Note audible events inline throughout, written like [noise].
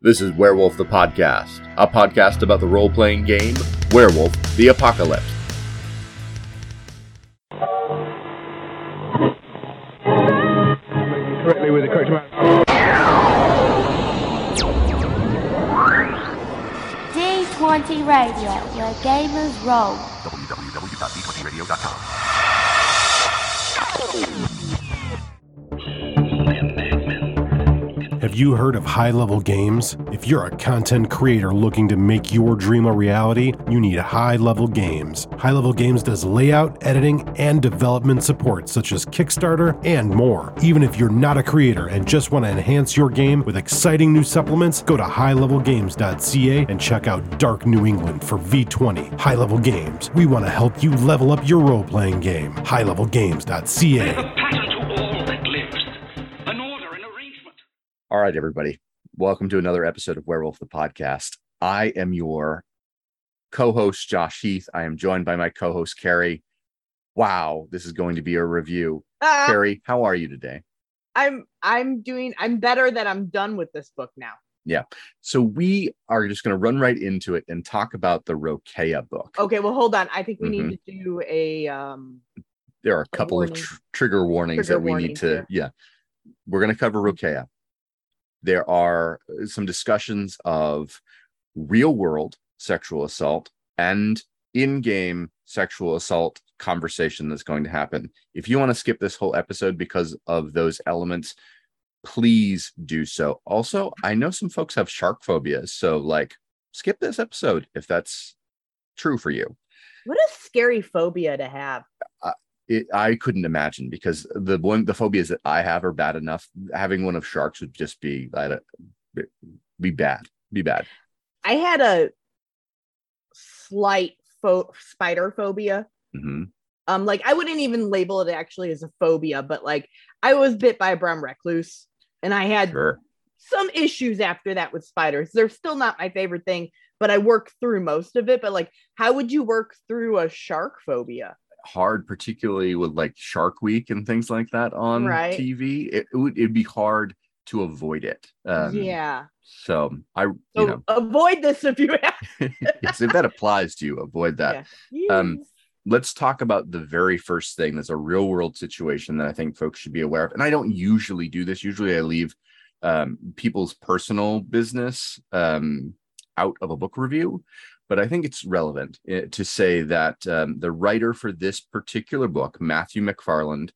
This is Werewolf the Podcast, a podcast about the role playing game Werewolf the Apocalypse. correctly with the correct amount. D20 Radio, where gamers roll. You heard of high level games? If you're a content creator looking to make your dream a reality, you need high level games. High level games does layout, editing, and development support, such as Kickstarter and more. Even if you're not a creator and just want to enhance your game with exciting new supplements, go to highlevelgames.ca and check out Dark New England for V20. High level games. We want to help you level up your role playing game. Highlevelgames.ca. All right, everybody. Welcome to another episode of Werewolf the Podcast. I am your co host, Josh Heath. I am joined by my co host, Carrie. Wow, this is going to be a review. Uh, Carrie, how are you today? I'm I'm doing I'm better that I'm done with this book now. Yeah. So, we are just going to run right into it and talk about the Rokea book. Okay, well hold on. I think we Mm-hmm. need to do a um there are a couple of warning. tr- trigger warnings Trigger that we need to here. yeah we're going to cover rokea there are uh, some discussions of real world sexual assault and in-game sexual assault conversation that's going to happen. If you want to skip this whole episode because of those elements please do so. Also i know some folks have shark phobias so like skip this episode if that's true for you. What a scary phobia to have. It, I couldn't imagine because the one the phobias that I have are bad enough. Having one of sharks would just be I don't- be bad, be bad. I had a slight pho- spider phobia. hmm Um like I wouldn't even label it actually as a phobia, but like I was bit by a brown recluse and I had Sure. some issues after that with spiders. They're still not my favorite thing, but I worked through most of it. But like, how would you work through a shark phobia? Hard, particularly with like Shark Week and things like that on Right. TV. It, it would it'd be hard to avoid it. Um, yeah. So I, you So know, avoid this if you have. [laughs] yes, if that applies to you, avoid that. Yeah. Um, let's talk about the very first thing that's a real world situation that I think folks should be aware of. And I don't usually do this. Usually I leave um, people's personal business um, out of a book review. But I think it's relevant eh, to say that um, the writer for this particular book, Matthew McFarland,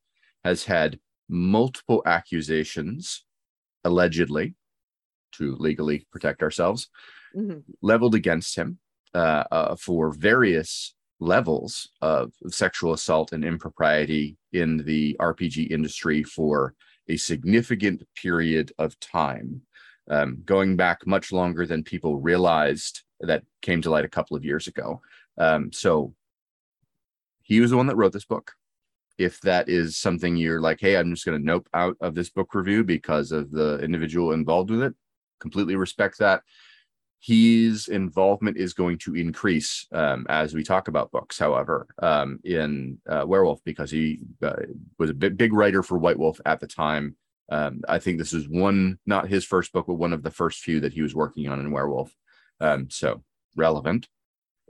has had multiple accusations, allegedly, to legally protect ourselves, Mhm. leveled against him uh, uh, for various levels of sexual assault and impropriety in the RPG industry for a significant period of time, um, going back much longer than people realized that came to light a couple of years ago. Um, so he was the one that wrote this book. If that is something you're like, hey, I'm just going to nope out of this book review because of the individual involved with it, completely respect that his involvement is going to increase um, as we talk about books however um, in uh, werewolf because he uh, was a big, big writer for white wolf at the time um, i think this is one not his first book but one of the first few that he was working on in werewolf um, so relevant.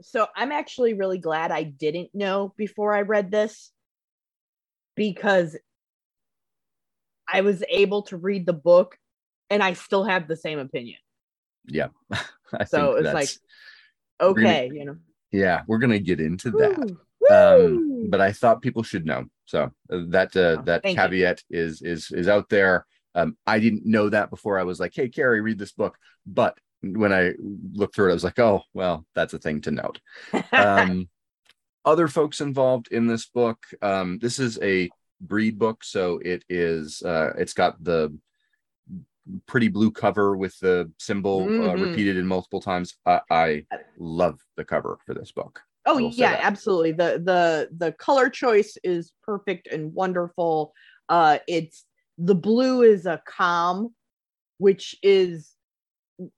So I'm actually really glad I didn't know before I read this because I was able to read the book and I still have the same opinion. yeah [laughs] I So it's like, that's- gonna- okay, you know. yeah we're gonna get into that. Woo, um but i thought people should know. So uh, that uh, Oh, that thank you. caveat is is is out there. Um i didn't know that before i was like hey carrie read this book. But when i looked through it i was like oh well that's a thing to note um [laughs] other folks involved in this book um this is a breed book so it is uh it's got the pretty blue cover with the symbol uh, Mhm. repeated in multiple times I, I love the cover for this book Oh yeah, absolutely. The the the color choice is perfect and wonderful. Uh it's the blue is a calm, which is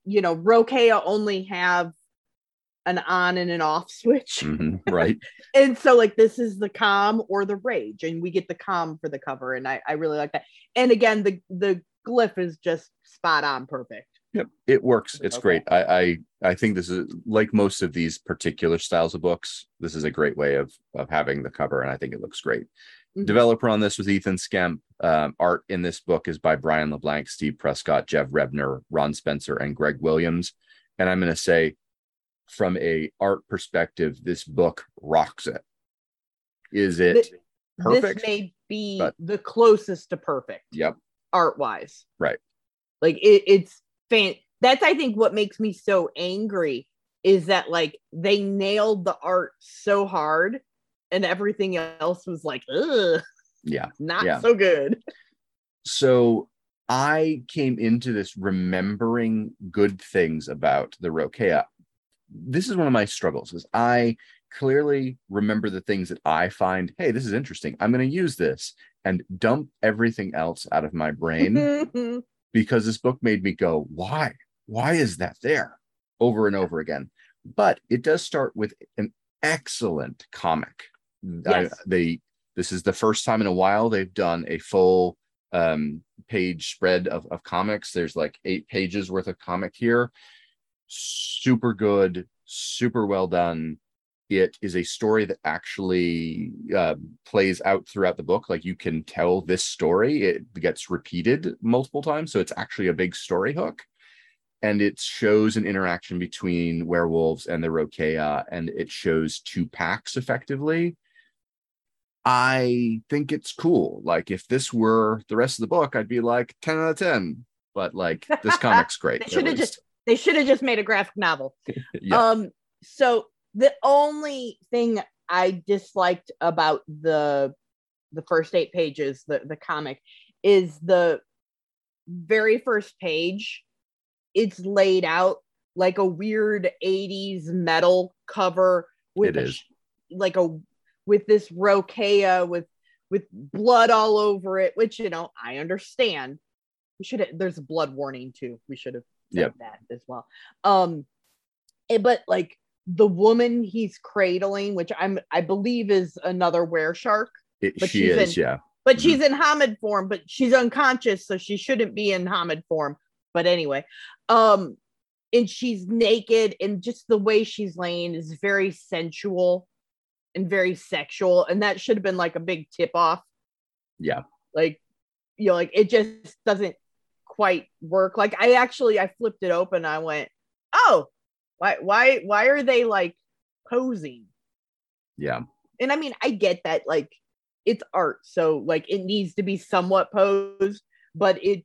you know, Rokea only have an on and an off switch. Mhm, right [laughs] And so like this is the calm or the rage, and we get the calm for the cover, and I, I really like that. And again, the the glyph is just spot on perfect. Yep, it works. It's Okay. great. I, I I think this is like most of these particular styles of books. This is a great way of of having the cover, and I think it looks great. Mhm. Developer on this was Ethan Skemp. Um, art in this book is by Brian LeBlanc, Steve Prescott, Jeff Rebner, Ron Spencer, and Greg Williams. And I'm going to say, from a art perspective, this book rocks it. Is it perfect? This may be but- the closest to perfect Yep. art wise. Right. Like it, it's fan. That's I think what makes me so angry is that like they nailed the art so hard, and everything else was like, ugh, Yeah. not Yeah. so good. [laughs] so I came into this remembering good things about the Rokea. This is one of my struggles is I clearly remember the things that I find, hey, this is interesting. I'm going to use this and dump everything else out of my brain [laughs] because this book made me go, why? Why is that there? Over and over again. But it does start with an excellent comic. I- they this is the first time in a while they've done a full um page spread of, of comics. There's like eight pages worth of comic here. Super good, super well done. It is a story that actually uh, plays out throughout the book. Like you can tell this story, it gets repeated multiple times. So it's actually a big story hook. And it shows an interaction between werewolves and the Rokea, and it shows two packs effectively. I think it's cool. Like if this were the rest of the book, I'd be like 10 out of 10. But like [laughs] this comic's great. They should have just they should have just made a graphic novel. [laughs] yeah. Um, so the only thing I disliked about the the first eight pages, the the comic, is the very first page. It's laid out like a weird '80s metal cover with It a is. like a with this Rokea with with blood all over it, which you know I understand. We should have. There's a blood warning too. We should have said Yep. that as well. Um, eh, but like the woman he's cradling, which I'm I believe is another were shark, It- but she she's is, in- yeah. but she's in Homid form, but she's unconscious, so she shouldn't be in Homid form. But anyway, um, and she's naked, and just the way she's laying is very sensual and very sexual, and that should have been like a big tip off. Yeah. Like, you know, like it just doesn't quite work. Like I actually I flipped it open, I went, oh, why why why are they like posing? Yeah. and I mean, I get that, like, it's art, so like it needs to be somewhat posed, but it,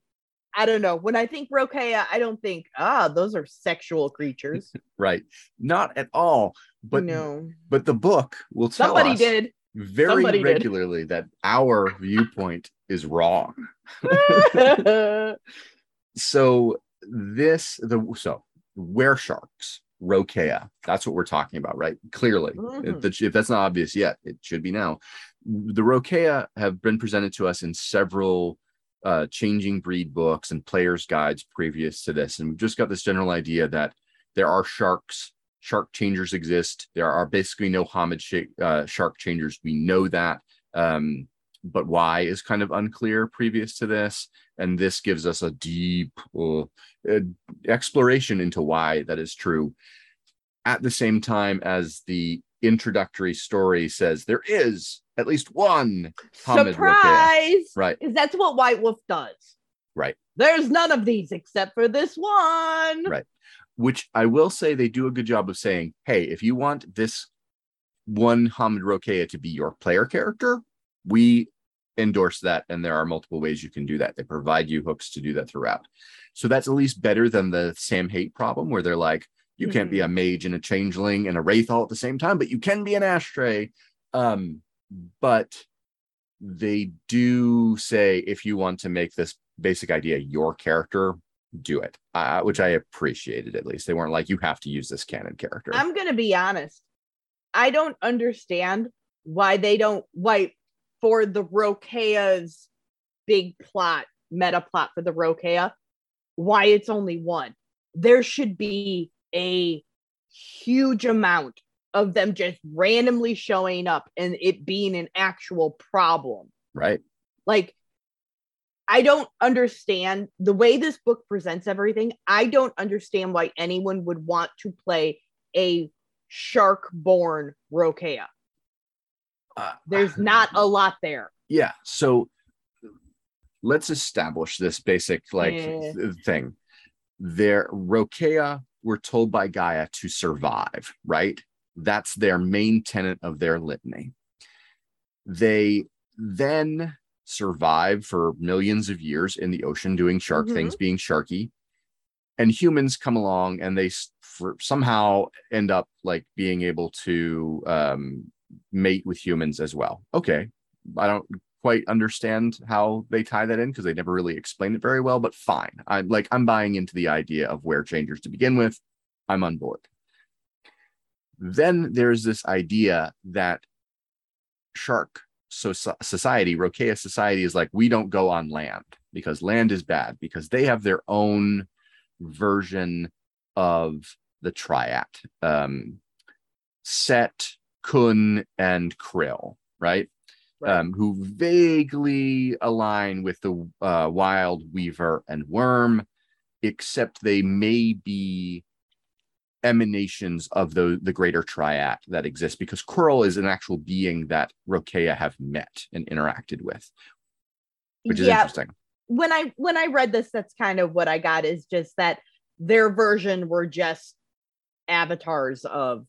I don't know. When I think Rokea, I don't think, ah, those are sexual creatures. [laughs] Right. Not at all. But no, but the book will tell somebody us did. very Somebody did. regularly that our viewpoint is wrong. [laughs] so this the so where sharks rokea that's what we're talking about right clearly Mhm. if, if that's not obvious yet it should be now the rokea have been presented to us in several uh, changing breed books and players guides previous to this and we've just got this general idea that there are sharks shark changers exist there are basically no homid sh- uh, shark changers we know that um, but why is kind of unclear previous to this and this gives us a deep uh, exploration into why that is true at the same time as the introductory story says there is at least one Homid. Surprise! right Because that's what White Wolf does. Right. There's none of these except for this one. Right. Which i will say they do a good job of saying hey if you want this one homid rokea to be your player character we endorse that and there are multiple ways you can do that. They provide you hooks to do that throughout. So that's at least better than the Sam Haight problem where they're like you can't be a mage and a changeling and a wraith all at the same time but you can be an ashtray. Um but they do say if you want to make this basic idea your character do it uh, which i appreciated at least they weren't like you have to use this canon character I'm gonna be honest. I don't understand why they don't why for the Rokea's big plot, meta plot for the Rokea, why it's only one. There should be a huge amount of them just randomly showing up and it being an actual problem. right Like I don't understand the way this book presents everything. I don't understand why anyone would want to play a shark born Rokea. Uh, There's not a lot there. yeah so let's establish this basic like Yeah. thing their rokea were told by gaia to survive right that's their main tenet of their litany they then survive for millions of years in the ocean doing shark Mhm. things being sharky and humans come along and they for, somehow end up like being able to um, mate with humans as well okay I don't quite understand how they tie that in because they never really explained it very well, but fine. I'm like, I'm buying into the idea of where changers to begin with. I'm on board. Then there's this idea that shark so society, Rokea society is like, we don't go on land because land is bad because they have their own version of the triad. Um, Set, Kun, and Qyrl, right? Right. um, who vaguely align with the uh, Wyld weaver and Wyrm, except they may be emanations of the, the greater triad that exists because Qyrl is an actual being that Rokea have met and interacted with, which is yeah, interesting. when I when I read this, that's kind of what I got is just that their version were just avatars of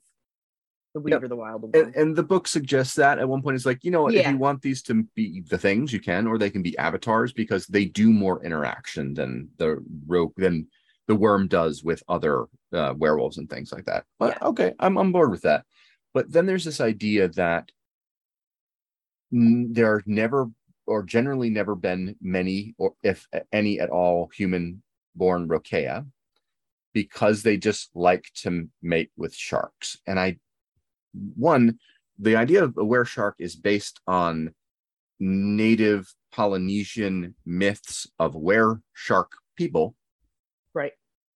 the Weaver, the Wyld Wyrm. And, and the book suggests that at one point it's like, you know, what, if you want these to be the things, you can, or they can be avatars because they do more interaction than the rope than the Wyrm does with other uh, werewolves and things like that. But okay, I'm on board with that. But then there's this idea that there are never or generally never been many or if any at all human born Rokea because they just like to mate with sharks. And I one, the idea of a were shark is based on native Polynesian myths of were shark people. Right.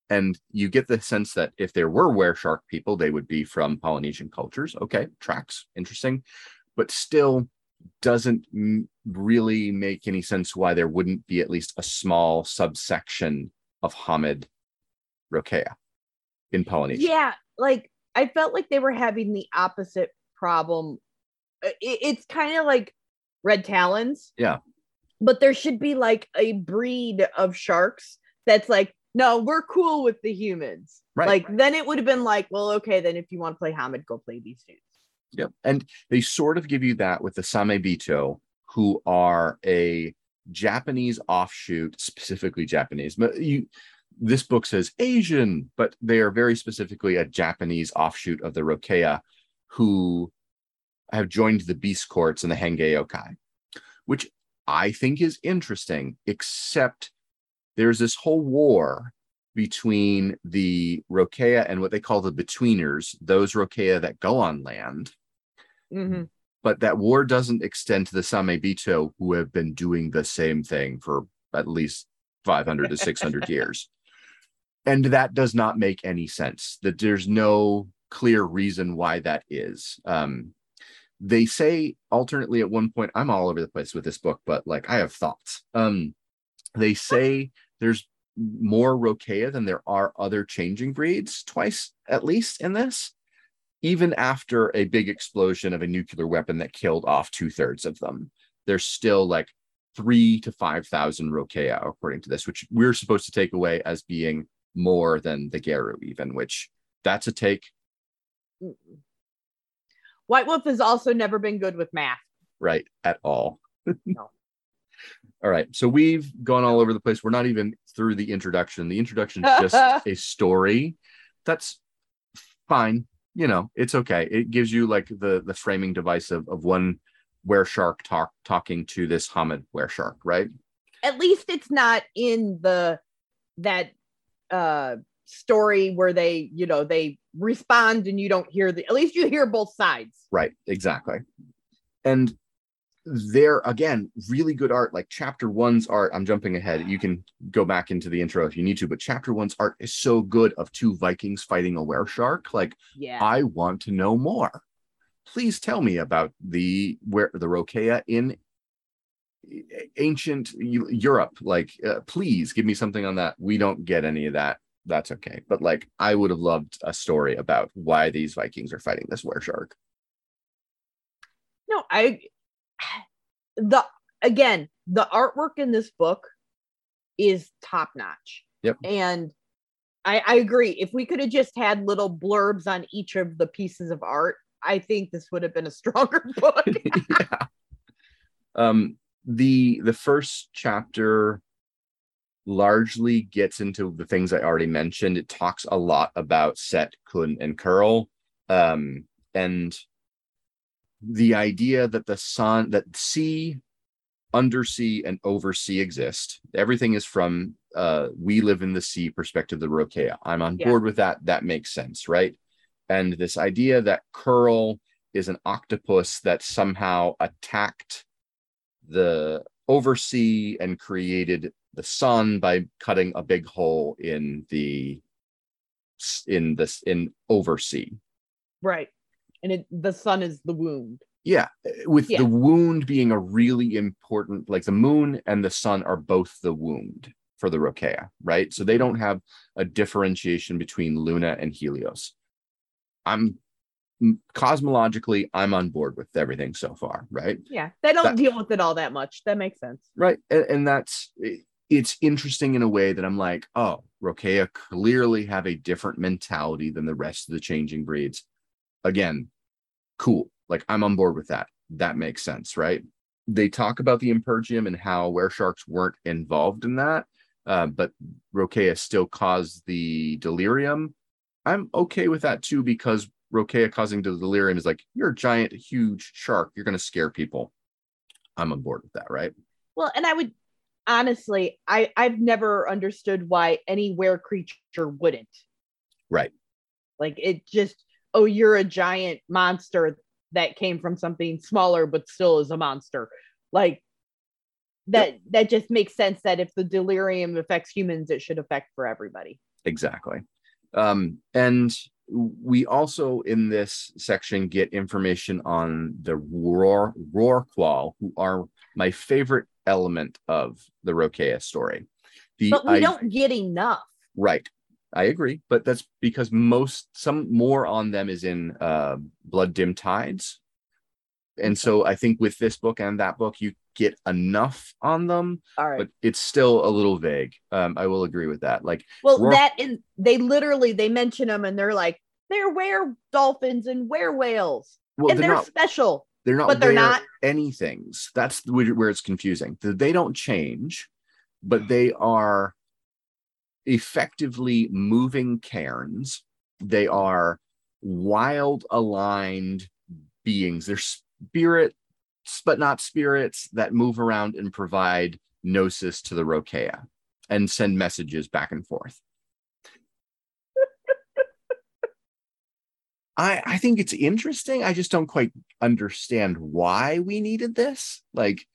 And you get the sense that if there were were shark people, they would be from Polynesian cultures. Okay, tracks, interesting, but still doesn't m- really make any sense why there wouldn't be at least a small subsection of Homid Rokea in Polynesia. Yeah, like I felt like they were having the opposite problem. It, it's kind of like red talons. Yeah. But there should be like a breed of sharks that's like, no, we're cool with the humans. Right. Like then it would have been like, well, okay, then if you want to play Homid, go play these dudes. Yep. And they sort of give you that with the Samebito, who are a Japanese offshoot, specifically Japanese. But you this book says Asian, but they are very specifically a Japanese offshoot of the Rokea who have joined the Beast Courts and the Hengeyokai, which I think is interesting, except there's this whole war between the Rokea and what they call the Betweeners, those Rokea that go on land. Mhm. But that war doesn't extend to the Samebito, who have been doing the same thing for at least 500 to 600 [laughs] years. And that does not make any sense. That there's no clear reason why that is. Um, they say alternately at one point, I'm all over the place with this book, but like I have thoughts. Um, they say there's more Rokea than there are other changing breeds, twice at least in this, even after a big explosion of a nuclear weapon that killed off two thirds of them. There's still like three to 5,000 Rokea, according to this, which we're supposed to take away as being more than the Garou, even, which that's a take, White Wolf has also never been good with math. right? At all. [laughs] No. All right. So we've gone all over the place. We're not even through the introduction. The introduction is just [laughs] a story. That's fine. You know, it's okay. It gives you like the the framing device of, of one where shark talk talking to this Homid where shark, right? At least it's not in the that uh story where they, you know, they respond and you don't hear the at least you hear both sides. Right, exactly. And there again, really good art. Like chapter one's art, I'm jumping ahead. You can go back into the intro if you need to, but chapter one's art is so good of two Vikings fighting a were shark. Like, Yeah. I want to know more. Please tell me about the where the Rokea in ancient Europe. Like, uh, please give me something on that. We don't get any of that. That's okay. But like, I would have loved a story about why these Vikings are fighting this were shark. no i the again the artwork in this book is top notch Yep. and I, I agree if we could have just had little blurbs on each of the pieces of art i think this would have been a [laughs] stronger book [laughs] yeah. Um, the the first chapter largely gets into the things I already mentioned. It talks a lot about Set, Kun, and Qyrl. Um, and the idea that the sun that sea, undersea, and oversea exist. Everything is from uh we live in the sea perspective, the Rokea. I'm on Yeah. board with that. That makes sense, right? And this idea that Qyrl is an octopus that somehow attacked the oversea and created the sun by cutting a big hole in the in this in oversea right and it the sun is the wound. Yeah with Yeah. the wound being a really important like the moon and the sun are both the wound for the rokea right? So they don't have a differentiation between luna and helios. I'm cosmologically i'm on board with everything so far right? Yeah they don't That- deal with it all that much. That makes sense. Right and, and that's it's interesting in a way that i'm like oh rokea clearly have a different mentality than the rest of the changing breeds. Again cool. Like i'm on board with that. That makes sense right? They talk about the impergium and how where sharks weren't involved in that uh, but rokea still caused the delirium. I'm okay with that too because rokea causing the delirium is like you're a giant huge shark. You're going to scare people. I'm on board with that right? Well, and I would honestly, I I've never understood why any were creature wouldn't. Right. Like it just, oh, you're a giant monster that came from something smaller, but still is a monster. Like that that just makes sense that if the delirium affects humans, it should affect for everybody. Exactly. Um, and we also in this section get information on the roar Rorqual, who are my favorite element of the Rokea story. The But we I- don't get enough. right. I agree, but that's because most some more on them is in uh, Blood-Dimmed Tides. And so I think with this book and that book, you get enough on them, All right. but it's still a little vague. Um, I will agree with that. Like Well, Roar- that and they literally they mention them and they're like they're were dolphins and were whales well, and they're they're not special. they're not but they're not- anythings that's where where it's confusing they don't change but they are effectively moving cairns they are wild aligned beings they're spirits but not spirits that move around and provide gnosis to the rokea and send messages back and forth [laughs] I, I think it's interesting. I just don't quite understand why we needed this. Like,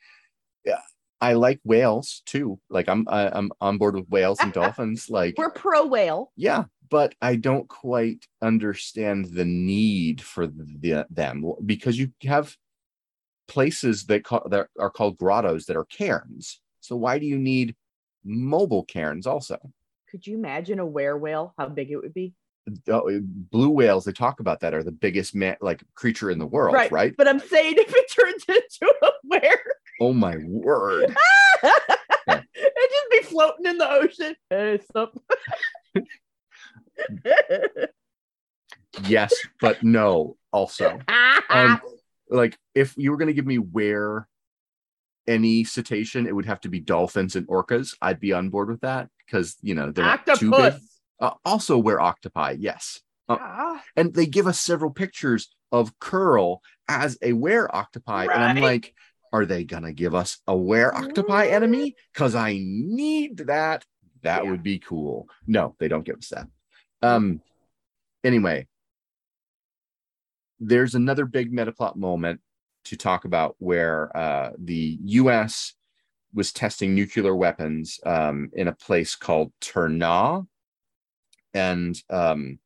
yeah, I like whales too. Like, I'm I, I'm on board with whales and [laughs] dolphins. Like, We're pro whale. yeah, but I don't quite understand the need for the, them because you have places that, call, that are called grottos that are cairns. So why do you need mobile cairns also? Could you imagine a were whale? How big it would be? Uh, blue whales they talk about that are the biggest man like creature in the world, right? But I'm saying if it turns [laughs] into a were, Oh my word. [laughs] it'd just be floating in the ocean. Hey, sup? yes, but no, also. Um, [laughs] like if you were gonna give me where any cetacean, it would have to be dolphins and orcas. I'd be on board with that because you know they're not too big. Octopus. Uh, also, where octopi, yes. Uh, Ah, and they give us several pictures of Qyrl as a were octopi, and I'm like, are they gonna give us a were octopi enemy? Because I need that. That Yeah. would be cool. No, they don't give us that. Um. Anyway, there's another big metaplot moment to talk about where uh, the U.S. was testing nuclear weapons um, in a place called Ternah, and um,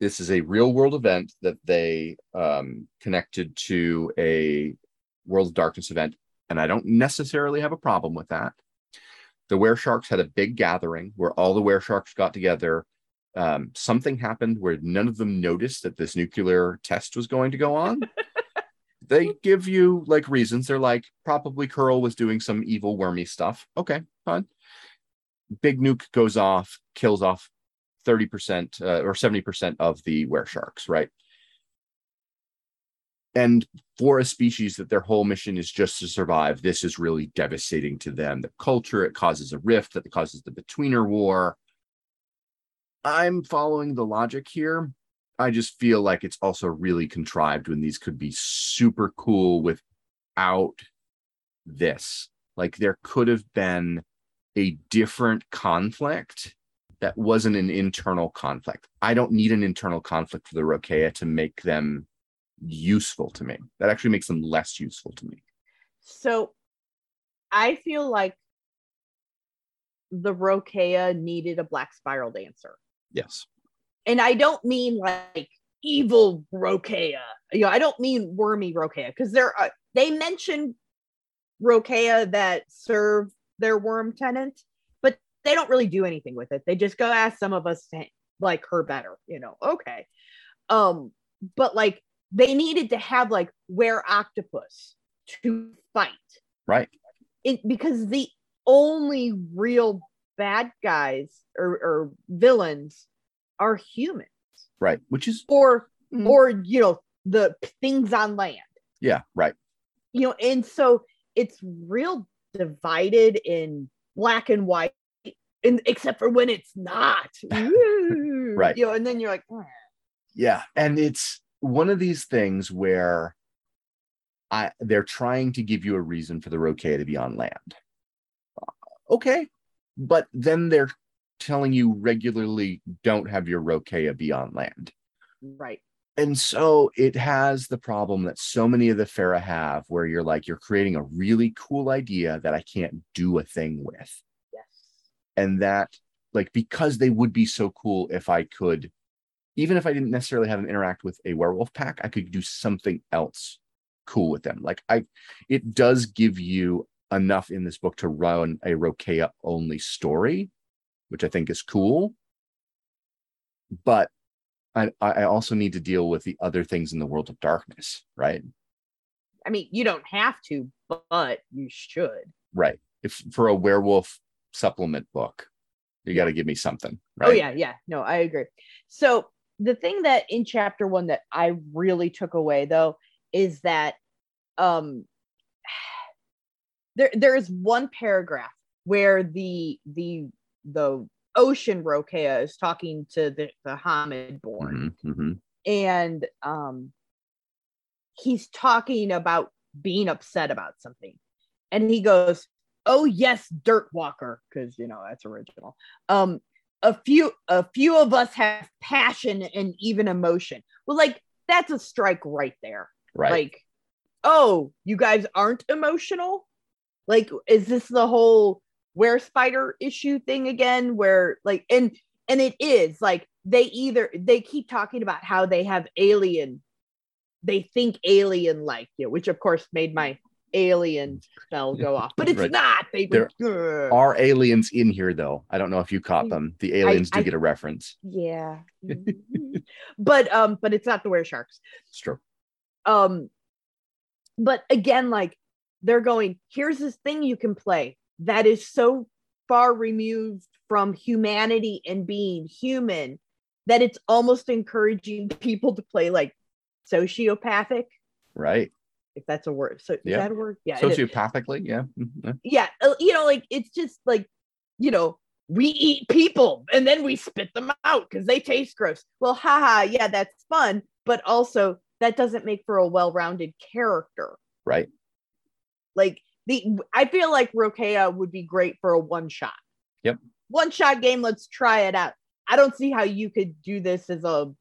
this is a real world event that they um, connected to a World of Darkness event and I don't necessarily have a problem with that. The were sharks had a big gathering where all the were sharks got together. Um, something happened where none of them noticed that this nuclear test was going to go on. [laughs] they give you like reasons. They're like, probably Qyrl was doing some evil wormy stuff. Okay, fine. Big nuke goes off, kills off 30% uh, or 70% of the were sharks, right? And for a species that their whole mission is just to survive, this is really devastating to them. The culture, it causes a rift that causes the Betweener War. I'm following the logic here. I just feel like it's also really contrived when these could be super cool without this. Like there could have been a different conflict that wasn't an internal conflict. I don't need an internal conflict for the Rokea to make them useful to me. That actually makes them less useful to me. So I feel like the Rokea needed a black spiral dancer. Yes. And I don't mean like evil Rokea. You know, I don't mean wormy Rokea because there are they mention Rokea that serve their Wyrm tenant, but they don't really do anything with it. They just go ask some of us to like her better, you know. Okay. Um, but like they needed to have like where octopus to fight Right. it because the only real bad guys or, or villains are humans Right. Which is or Mhm. or you know the things on land yeah, right. you know and so it's real divided in black and white and except for when it's not [laughs] Right. you know and then you're like "Hmm." Yeah. And it's one of these things where I they're trying to give you a reason for the Rokea to be on land. Uh, okay. But then they're telling you regularly don't have your Rokea be on land. right And so it has the problem that so many of the Fera have, where you're like, you're creating a really cool idea that I can't do a thing with. yes And that, like, because they would be so cool if I could, even if I didn't necessarily have them interact with a werewolf pack, I could do something else cool with them. Like, I, it does give you enough in this book to run a Rokea only story, which I think is cool. But I, I also need to deal with the other things in the world of darkness, right? i mean you don't have to but you should Right. If for a werewolf supplement book, you got to give me something, oh, right? Oh yeah, yeah. No, I agree. So the thing that in chapter one that I really took away though is that um [sighs] there there is one paragraph where the the the ocean Rokea is talking to the, the Homid born. Mhm, mhm. and um he's talking about being upset about something. And he goes oh yes dirt walker because you know that's original. Um a few a few of us have passion and even emotion. Well like that's a strike right there. Right. like oh you guys aren't emotional? Like is this the whole where spider issue thing again where like and and it is like they either they keep talking about how they have alien they think alien like you which of course made my alien spell go off but it's Right. not they There Ugh. Are aliens in here though? I don't know if you caught them. The aliens do I- get a reference. yeah [laughs] Mhm. but um but it's not the were sharks It's true. um but again like they're going here's this thing you can play that is so far removed from humanity and being human that it's almost encouraging [laughs] people to play like sociopathic Right. If that's a word so is Yeah. that a word yeah. Sociopathically, yeah. Mhm. yeah uh, you know like it's just like you know we eat people and then we spit them out because they taste gross well haha yeah that's fun but also that doesn't make for a well-rounded character Right. like the i feel like rokea would be great for a one shot Yep. one shot game let's try it out i don't see how you could do this as a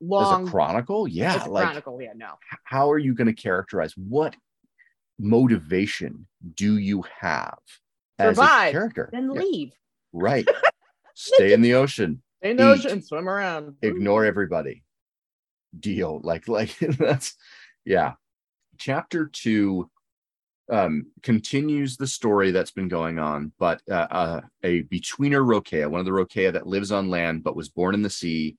long As a chronicle, yeah. a like chronicle yeah no how are you going to characterize what motivation do you have as a character? then Yeah, leave Right. [laughs] Stay in the ocean. in the Eat. ocean swim around ignore everybody deal [laughs] like like that's yeah chapter two um, continues the story that's been going on, but uh, uh, a betweener Rokea, one of the Rokea that lives on land but was born in the sea,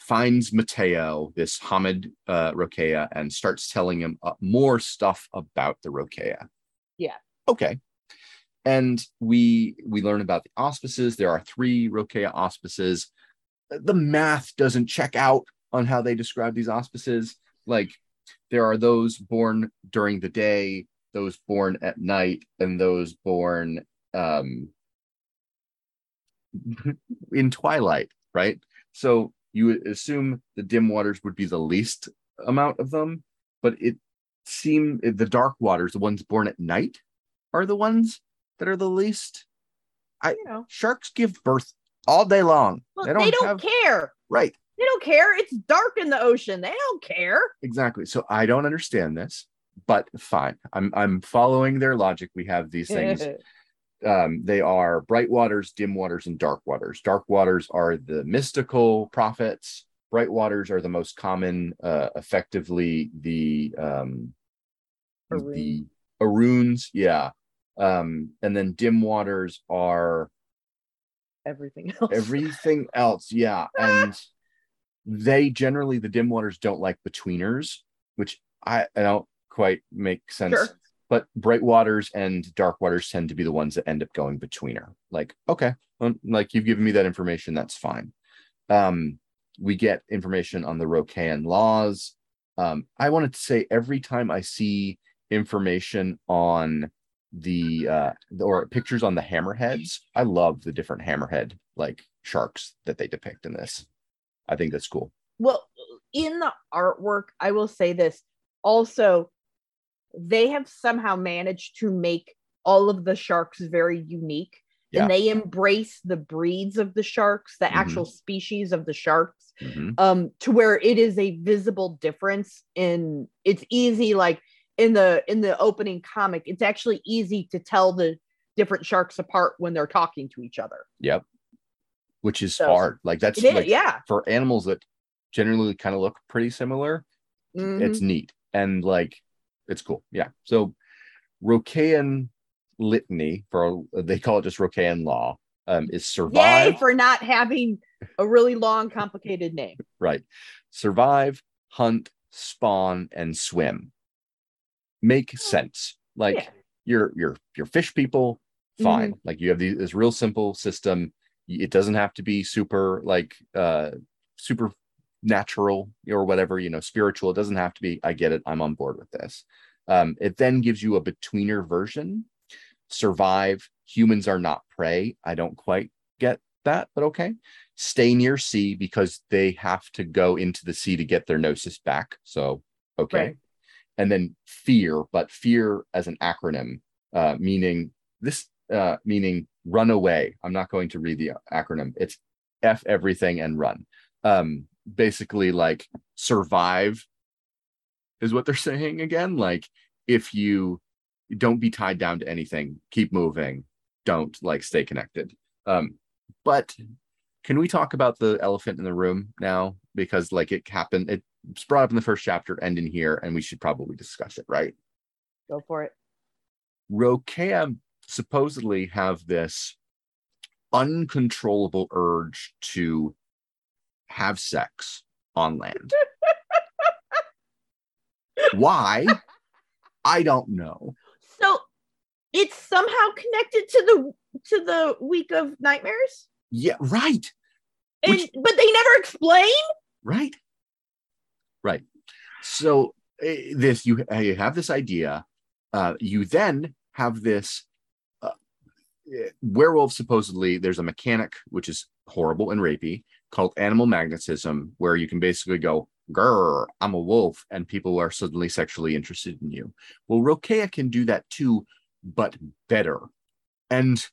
finds Mateo, this Homid uh, Rokea, and starts telling him uh, more stuff about the Rokea. Yeah. Okay. And we we learn about the auspices. There are three Rokea auspices. The math doesn't check out on how they describe these auspices. Like there are those born during the day, those born at night, and those born um, [laughs] in twilight, right? So you would assume the dim waters would be the least amount of them, but it seem the dark waters, the ones born at night, are the ones that are the least. I You know, sharks give birth all day long. well, they don't, have care. right They don't care. It's dark in the ocean. They don't care. exactly. So I don't understand this, but fine. I'm I'm following their logic. We have these things. [laughs] um, they are bright waters, dim waters, and dark waters. Dark waters are the mystical prophets. Bright waters are the most common, uh, effectively the um, Ahroun. the Ahrouns, yeah. Um, and then dim waters are Everything else. everything else, yeah. [laughs] And they generally the dim waters don't like betweeners, which I, I don't quite make sense Sure. But bright waters and dark waters tend to be the ones that end up going betweener. Like, okay, well, like you've given me that information, that's fine. Um, we get information on the Rokean laws. Um, I wanted to say every time I see information on the uh or pictures on the hammerheads, I love the different hammerhead like sharks that they depict in this. I think that's cool. well in the artwork i will say this also they have somehow managed to make all of the sharks very unique Yeah. and they embrace the breeds of the sharks the Mhm. actual species of the sharks Mhm. um to where it is a visible difference in it's easy like in the in the opening comic it's actually easy to tell the different sharks apart when they're talking to each other Yep. Which is So- hard. Like that's is like yeah for animals that generally kind of look pretty similar, Mhm. it's neat and like it's cool. Yeah. So Rokean litany for they call it just Rokean law um is survive Yay for not having a really long, complicated name. right survive hunt spawn and swim make sense like Yeah. you're you're you're fish people fine like you have these, this real simple system it doesn't have to be super like uh super natural or whatever you know spiritual it doesn't have to be i get it i'm on board with this. Um it then gives you a betweener version. Survive humans are not prey. I don't quite get that but okay. Stay near sea because they have to go into the sea to get their gnosis back so okay. Right. and then fear but fear as an acronym uh meaning this uh meaning run away. I'm not going to read the acronym. It's f everything and run. Um basically like survive is what they're [laughs] saying again. Like if you don't be tied down to anything keep moving. Don't like stay connected. Um but can we talk about the elephant in the room now? Because like it happened it's brought up in the first chapter and in here and we should probably discuss it right? Go for it. Rokea supposedly have this uncontrollable urge to have sex on land. Why? I don't know. So it's somehow connected to the to the week of nightmares, Yeah, right, and, Which- but they never explain. right, right. So eh, this you, eh, you have this idea. Uh, you then have this uh, eh, werewolf. Supposedly, there's a mechanic which is horrible and rapey called animal magnetism, where you can basically go, "Grr, I'm a wolf," and people are suddenly sexually interested in you. Well, Rokea can do that too, but better. And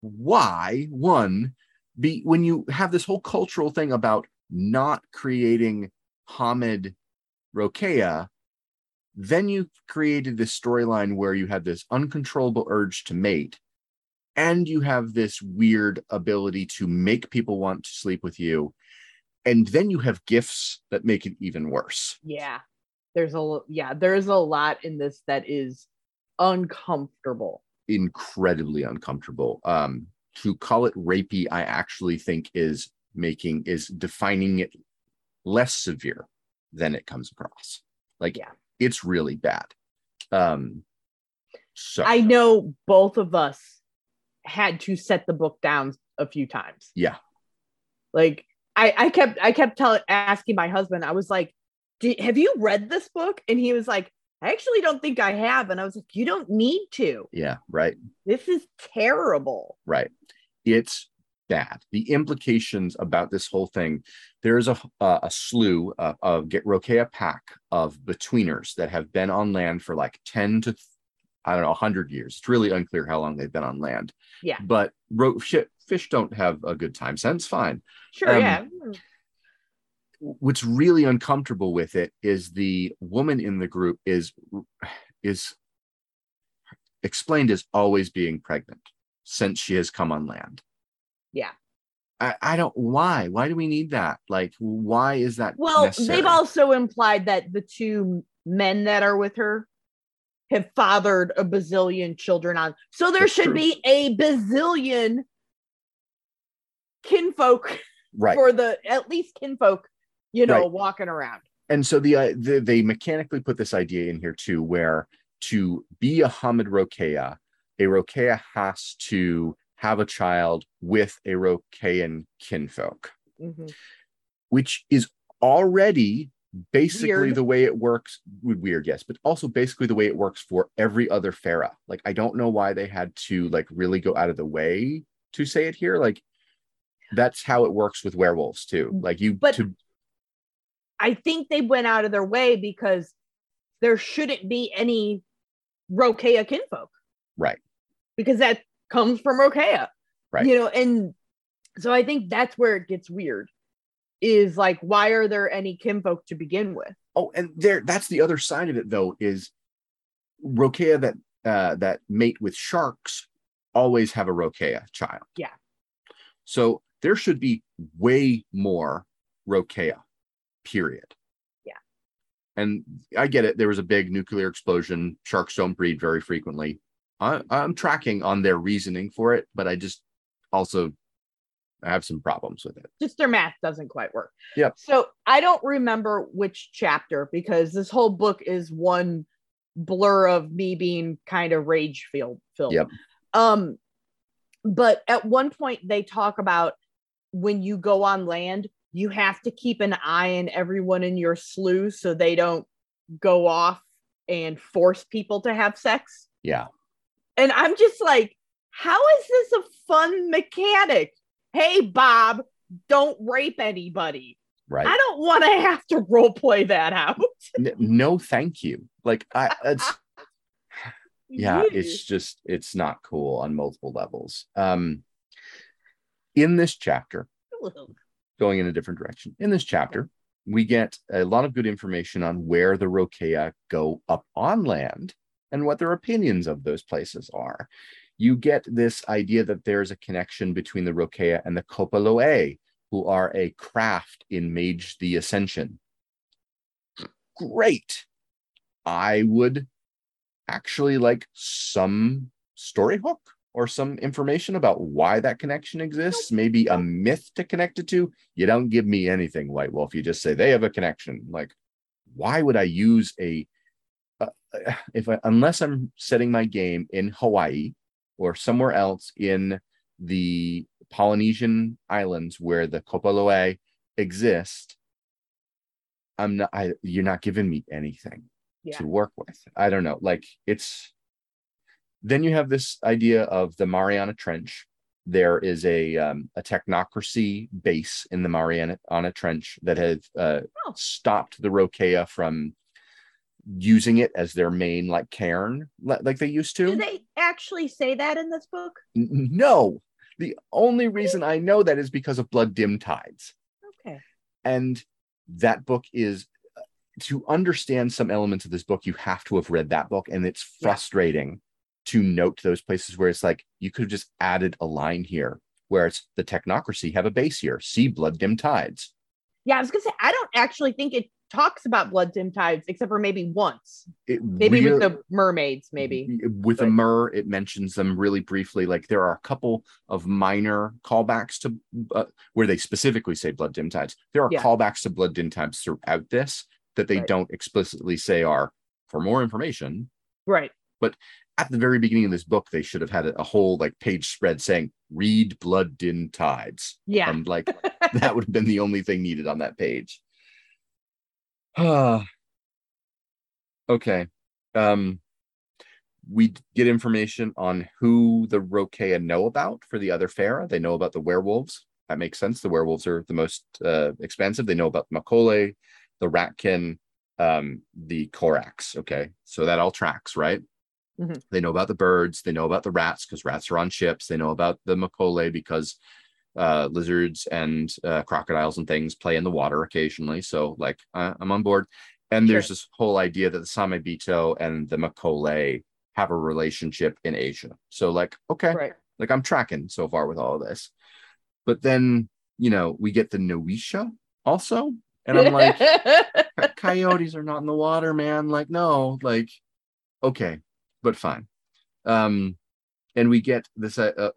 why? One, be when you have this whole cultural thing about not creating Homid Rokea, then you created this storyline where you have this uncontrollable urge to mate, and you have this weird ability to make people want to sleep with you. And then you have gifts that make it even worse. Yeah, there's a yeah, there's a lot in this that is uncomfortable. incredibly uncomfortable. Um, to call it rapey, I actually think is making is defining it less severe than it comes across. Like Yeah. it's really bad. Um, so I know both of us had to set the book down a few times. Yeah. Like I, I kept I kept telling asking my husband, I was like, have you read this book? And he was like, I actually don't think I have. And I was like, you don't need to. yeah, right. This is terrible. Right. It's bad. The implications about this whole thing. There's a a, a slew uh, of get Rokea pack of betweeners that have been on land for like ten to I don't know hundred years. It's really unclear how long they've been on land. Yeah. But ro- shit, fish don't have a good time sense. Fine. Sure, Um, yeah. What's really uncomfortable with it is the woman in the group is is explained as always being pregnant since she has come on land. Yeah. I, I don't why why do we need that like why is that Well, necessary? they've also implied that the two men that are with her have fathered a bazillion children on. So there That's should true. be a bazillion kinfolk right for the at least kinfolk, you know, Right. walking around. and so the, uh, the they mechanically put this idea in here too where to be a Homid Rokea a Rokea has to have a child with a Rokean kinfolk Mhm. which is already basically Weird. the way it works would weird yes but also basically the way it works for every other Fera. like i don't know why they had to like really go out of the way to say it here like that's how it works with werewolves too mm, like you But- to I think they went out of their way because there shouldn't be any Rokea kinfolk. Right. Because that comes from Rokea. Right. You know, and so I think that's where it gets weird. Is like, why are there any kinfolk to begin with? oh and there that's the other side of it though is Rokea that uh that mate with sharks always have a Rokea child Yeah. so there should be way more Rokea period Yeah. and I get it. There was a big nuclear explosion. Sharks don't breed very frequently. I, I'm tracking on their reasoning for it, but I just also have some problems with it. Just their math doesn't quite work. Yeah. So I don't remember which chapter because this whole book is one blur of me being kind of rage filled filled. Yep. Um, but at one point they talk about when you go on land, you have to keep an eye on everyone in your slough so they don't go off and force people to have sex. Yeah. And I'm just like, how is this a fun mechanic? Hey, Bob, don't rape anybody. Right. I don't want to have to role play that out. [laughs] No, thank you. Like I, it's [laughs] yeah it's just it's not cool on multiple levels um in this chapter [laughs] going in a different direction in this chapter we get a lot of good information on where the Rokea go up on land and what their opinions of those places are you get this idea that there's a connection between the Rokea and the Kopa Loei, who are a craft in Mage the Ascension. Great. I would actually like some story hook or some information about why that connection exists, maybe a myth to connect it to. You don't give me anything, White Wolf. You just say they have a connection. Like, why would I use a uh, if I, unless I'm setting my game in Hawaii or somewhere else in the Polynesian islands where the Kopa Loei exist, I'm not. I you're not giving me anything Yeah. to work with. I don't know. Like it's. Then you have this idea of the Mariana Trench. There is a um, a technocracy base in the Mariana Trench that has uh, Oh. stopped the Rokea from using it as their main like cairn like they used to. Do they actually say that in this book? N- no, the only reason I know that is because of Blood-Dimmed Tides Okay. and that book is uh, to understand some elements of this book you have to have read that book and it's Yeah. frustrating to note those places where it's like you could have just added a line here where it's the technocracy have a base here see Blood-Dimmed Tides Yeah, I was gonna say I don't actually think it talks about Blood-Dimmed Tides except for maybe once. It Maybe with the mermaids, maybe. with a but- mer it mentions them really briefly like there are a couple of minor callbacks to uh, where they specifically say Blood-Dimmed Tides there are Yeah. callbacks to Blood-Dimmed Tides throughout this that they Right. don't explicitly say are for more information Right. But at the very beginning of this book they should have had a, a whole like page spread saying read Blood-Dimmed Tides Yeah. and like [laughs] that would have been the only thing needed on that page. Okay um we get information on who the Rokea know about for the other Fera. They know about the werewolves. That makes sense. The werewolves are the most uh, expensive. They know about the Mokolé, the Ratkin, um, the Korax. Okay, so that all tracks, right? Mhm. They know about the birds. They know about the rats because rats are on ships. They know about the Mokolé because uh, lizards and uh, crocodiles and things play in the water occasionally. So, like, uh, I'm on board. And there's Sure. this whole idea that the Samebito and the Mokolé have a relationship in Asia. So, like, okay, Right. like I'm tracking so far with all of this. But then, you know, we get the Nuwisha also. And I'm like, [laughs] coyotes are not in the water, man. Like, no, like, okay, but fine. Um, and we get this uh, uh,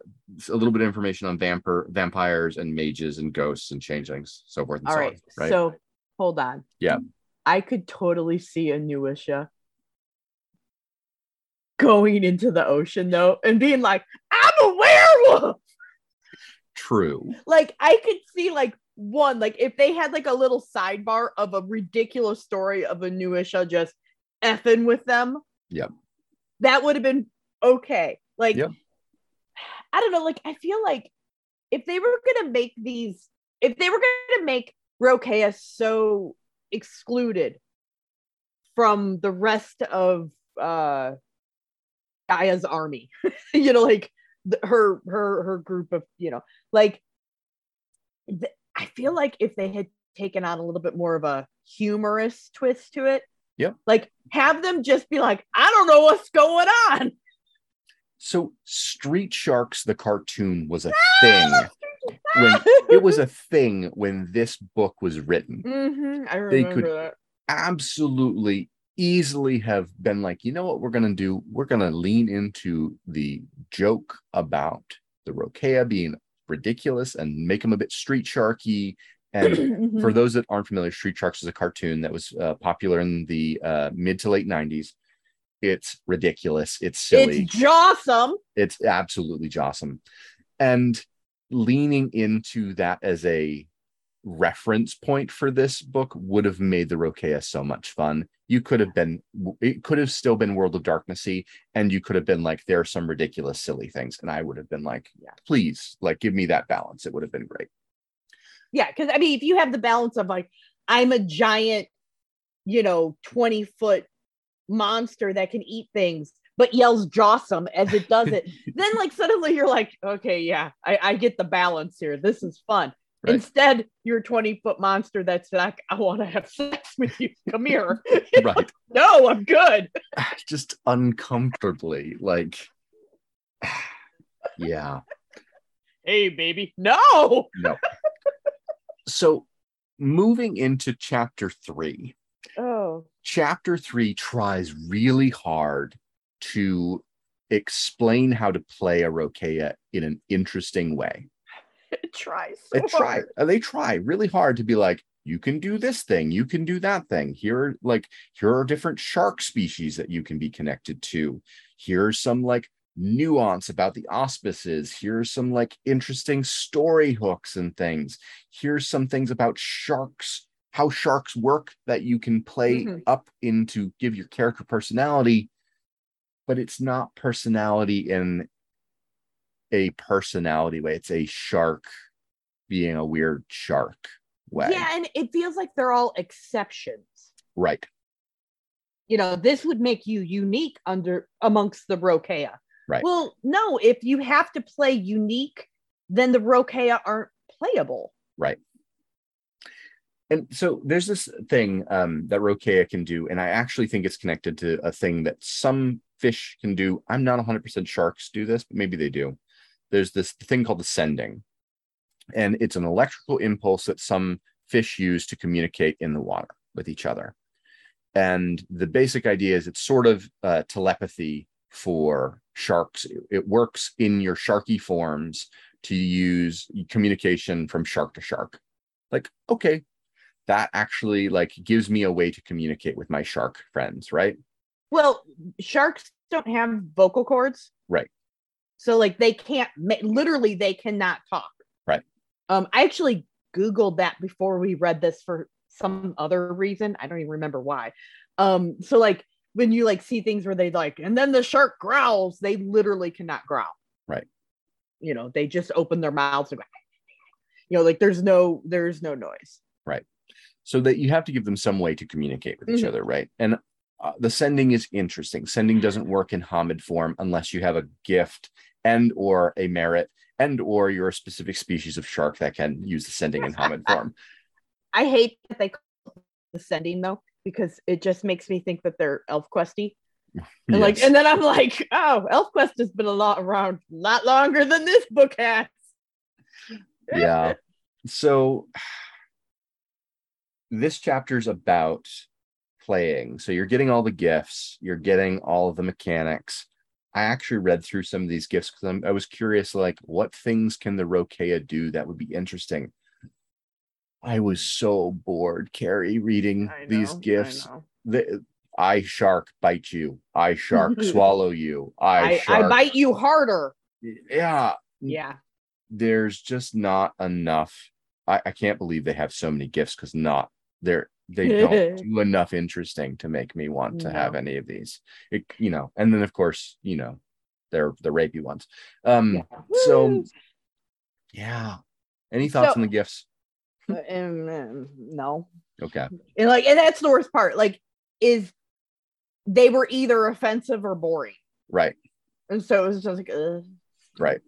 a little bit of information on vampire vampires and mages and ghosts and changelings, so forth and All so right. on. Right. So hold on. Yeah. I could totally see a Nuwisha going into the ocean though and being like, I'm a werewolf. True. Like I could see like one, like if they had like a little sidebar of a ridiculous story of a Nuwisha just effing with them. Yep. That would have been okay. Like Yep. I don't know, like I feel like if they were gonna make these, if they were gonna make Rokea so excluded from the rest of uh Gaia's army, [laughs] you know, like the, her her her group of, you know, like th- I feel like if they had taken on a little bit more of a humorous twist to it, yeah, like have them just be like, I don't know what's going on. So Street Sharks the cartoon was a thing when it was [laughs] a thing when this book was written. hmm I They could- that. absolutely easily have been like, you know what we're going to do? We're going to lean into the joke about the Rokea being ridiculous and make them a bit street sharky. And [clears throat] Mhm. for those that aren't familiar, Street Sharks is a cartoon that was uh, popular in the uh, mid to late 90s. It's ridiculous. It's silly it's jawsome. it's absolutely jawsome and leaning into that as a reference point for this book would have made the Rokea so much fun. You could have been, it could have still been World of Darknessy, and you could have been like, there are some ridiculous, silly things, and I would have been like, Yeah. please, like, give me that balance. It would have been great. Yeah, because I mean, if you have the balance of like, I'm a giant, you know, 20 foot monster that can eat things, but yells jawsome as it does it, [laughs] then like suddenly you're like, okay, yeah, I, I get the balance here. This is fun. Right. Instead, you're a 20 foot monster that's like, I want to have sex with you. Come here. [laughs] right. [laughs] no, I'm good. [sighs] Just uncomfortably, like, [sighs] yeah. Hey, baby. No. No. so moving into chapter three. Oh, chapter three tries really hard to explain how to play a Rokea in an interesting way. it tries. So try, hard. uh, they try really hard to be like, you can do this thing, you can do that thing. Here, are like, here are different shark species that you can be connected to. Here's some like nuance about the auspices. Here's some like interesting story hooks and things. Here's some things about sharks, how sharks work that you can play Mhm. up into give your character personality, but it's not personality in a personality way. It's a shark being a weird shark way. Yeah, and it feels like they're all exceptions. Right. you know this would make you unique under amongst the Rokea. Right. Well, no, if you have to play unique, then the Rokea aren't playable. Right. And so there's this thing um, that Rokea can do, and I actually think it's connected to a thing that some fish can do. I'm not 100% sharks do this, but maybe they do. There's this thing called the sending, and it's an electrical impulse that some fish use to communicate in the water. with each other. And the basic idea is it's sort of uh, telepathy for sharks. It works in your sharky forms to use communication from shark to shark. Like, okay, that actually like gives me a way to communicate with my shark friends, right? Well, sharks don't have vocal cords. Right. So like they can't literally they cannot talk. Right. Um I actually googled that before we read this for some other reason. I don't even remember why. Um so like when you like see things where they like and then the shark growls, they literally cannot growl. Right. You know, they just open their mouths and go, [laughs] you know, like there's no there's no noise. So that you have to give them some way to communicate with each Mhm. other, right? And uh, the sending is interesting. Sending doesn't work in Homid form unless you have a gift and or a merit and or you're a specific species of shark that can use the sending in Homid form. [laughs] I hate that they call the sending though, because it just makes me think that they're elf questy. And [laughs] like, and then I'm like, oh, ElfQuest has been a lot around a lot longer than this book has. yeah. So this chapter's about playing. So you're getting all the gifts, you're getting all of the mechanics. I actually read through some of these gifts because I was curious, like, what things can the Rokea do that would be interesting? I was so bored, Carrie, reading I these know, I gifts. know. The, I shark bite you. I shark [laughs] swallow you. I, I, I shark. bite you harder. Yeah, Yeah. there's just not enough. I, I can't believe they have so many gifts because not they're they [laughs] don't do enough interesting to make me want to have any of these. It, you know, and then of course, you know, they're the rapey ones. Um yeah. so yeah. Any thoughts So- on the gifts? Um, um, no. Okay. And like, and that's the worst part. Like, is they were either offensive or boring. Right. And so it was just like. Right.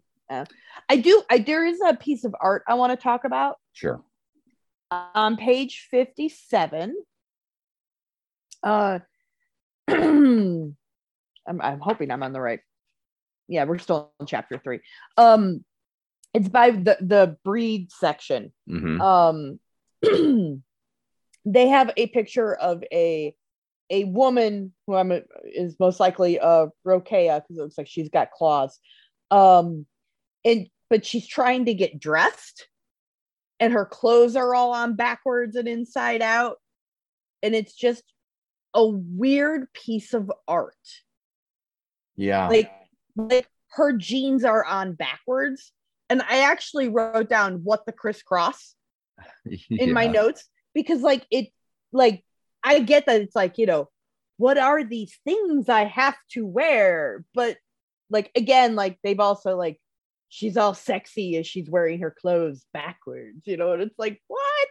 I do. I there is a piece of art I want to talk about Sure. On page fifty-seven. Uh, [clears throat] I'm I'm hoping I'm on the right. Yeah, we're still in chapter three. Um, it's by the the breed section. hmm Um, [clears throat] they have a picture of a a woman who I'm is most likely a Rokea because it looks like she's got claws. Um, and but she's trying to get dressed, and her clothes are all on backwards and inside out, and it's just a weird piece of art. Yeah. Like, like her jeans are on backwards, and I actually wrote down what the crisscross [laughs] in my notes because like it like I get that it's like, you know, what are these things I have to wear? But like again, like they've also like she's all sexy as she's wearing her clothes backwards, you know, and it's like, what?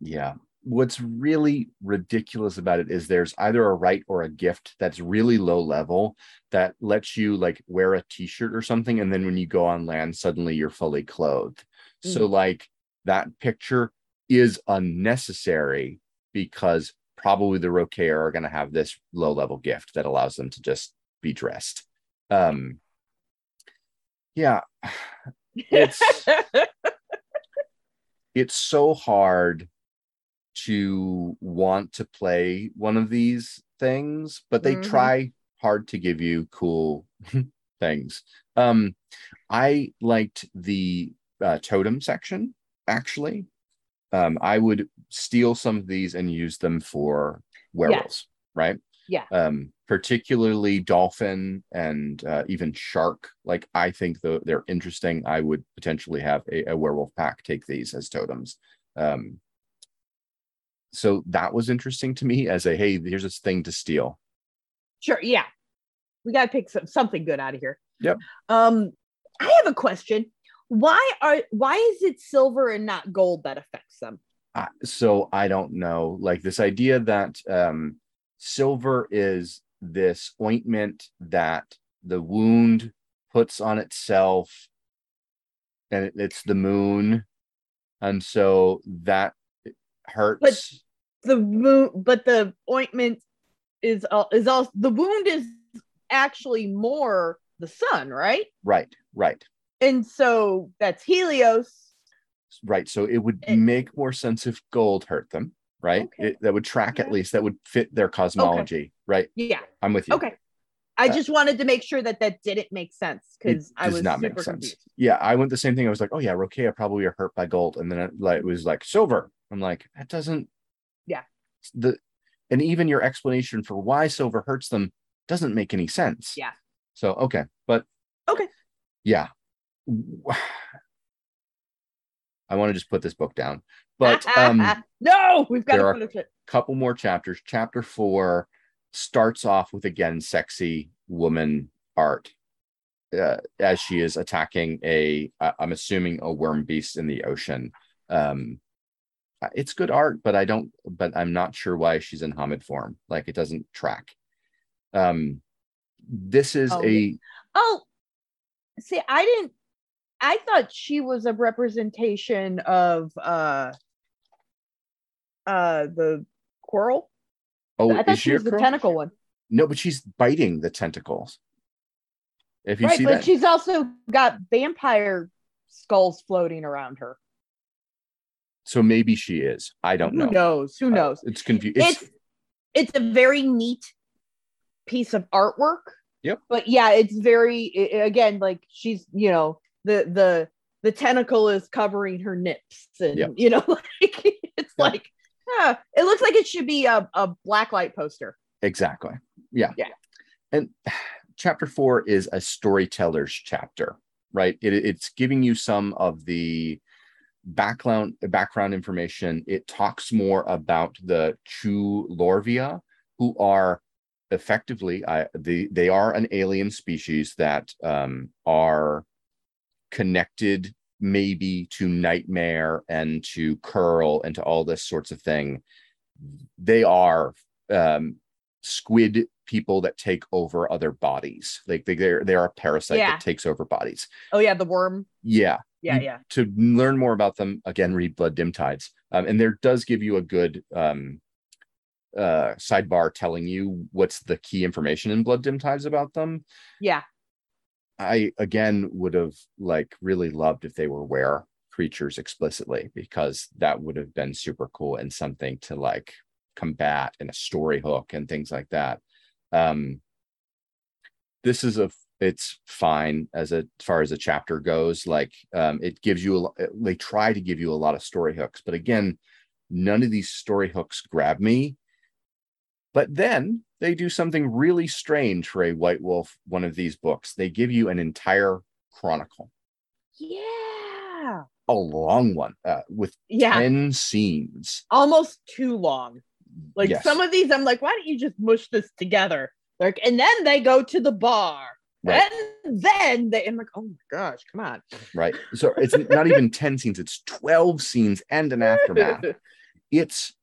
Yeah. What's really ridiculous about it is there's either a right or a gift that's really low level that lets you like wear a t-shirt or something and then when you go on land suddenly you're fully clothed. So like that picture is unnecessary because probably the Rokea are going to have this low level gift that allows them to just be dressed. Um yeah, [laughs] it's it's so hard to want to play one of these things, but they Mhm. try hard to give you cool [laughs] things. Um, I liked the uh, totem section actually. Um, I would steal some of these and use them for werewolves, right? Yeah. Um, particularly dolphin and uh, even shark. Like I think though they're interesting. I would potentially have a, a werewolf pack take these as totems. Um, so that was interesting to me as a hey, here's this thing to steal. sure, yeah. We gotta pick some, something good out of here. Yep. Um, I have a question. Why are why is it silver and not gold that affects them? Uh, so I don't know, like this idea that um, silver is this ointment that the wound puts on itself, and it- it's the moon, and so that hurts. but the wound but the ointment is all is all the wound is actually more the sun right right, right, and so that's helios right. So it would And- make more sense if gold hurt them. right? Okay. It, that would track at least that would fit their cosmology, right? Yeah. I'm with you. Okay. I Uh, just wanted to make sure that that didn't make sense because I was not make sense. confused. Yeah, I went the same thing. I was like, oh yeah, Rokea probably are hurt by gold, and then it, like it was like silver. I'm like, that doesn't. Yeah. The and even your explanation for why silver hurts them doesn't make any sense. Yeah. So okay, but Okay. yeah. [sighs] I want to just put this book down, but um, [laughs] no, we've got to finish it. couple more chapters. Chapter four starts off with again sexy woman art uh, as she is attacking a i'm assuming a worm beast in the ocean. Um, uh, it's good art, but I don't, but I'm not sure why she's in Homid form. Like it doesn't track. Um, this is Oh, a Oh, see, I didn't. I thought she was a representation of uh uh the coral. Oh, I thought she was the crow? tentacle one. No, but she's biting the tentacles. If you right, see but that, she's also got vampire skulls floating around her. so maybe she is. I don't Who know. knows? Who Uh, knows? it's confusing. it's it's a very neat piece of artwork. Yep. But yeah, it's very i- i- again like she's you know the the the tentacle is covering her nips and Yep. you know [laughs] like it's like it looks like it should be a, a blacklight poster. Exactly. Yeah. Yeah. And chapter four is a storyteller's chapter, right? It, it's giving you some of the background background information. It talks more about the Chulorviah, who are effectively I the they are an alien species that um are connected maybe to nightmare and to Qyrl and to all this sorts of thing they are um squid people that take over other bodies like they, they're they're a parasite Yeah. that takes over bodies Oh yeah, the worm. yeah Yeah, You- yeah. to learn more about them again read Blood-Dimmed Tides um, and there does give you a good um uh sidebar telling you what's the key information in Blood-Dimmed Tides about them Yeah. I again would have like really loved if they were were creatures explicitly because that would have been super cool and something to like combat and a story hook and things like that. Um this is a it's fine as a as far as a chapter goes like um it gives you a they try to give you a lot of story hooks but again none of these story hooks grab me but then they do something really strange for a White Wolf, one of these books. They give you an entire chronicle, Yeah. a long one uh, with Yeah. 10 scenes. Almost too long. Like Yes. some of these, I'm like, why don't you just mush this together? Like, and then they go to the bar. Right. And then they, I'm like, oh my gosh, come on. Right. So it's not even 10 scenes, it's 12 scenes and an aftermath. [laughs] It's,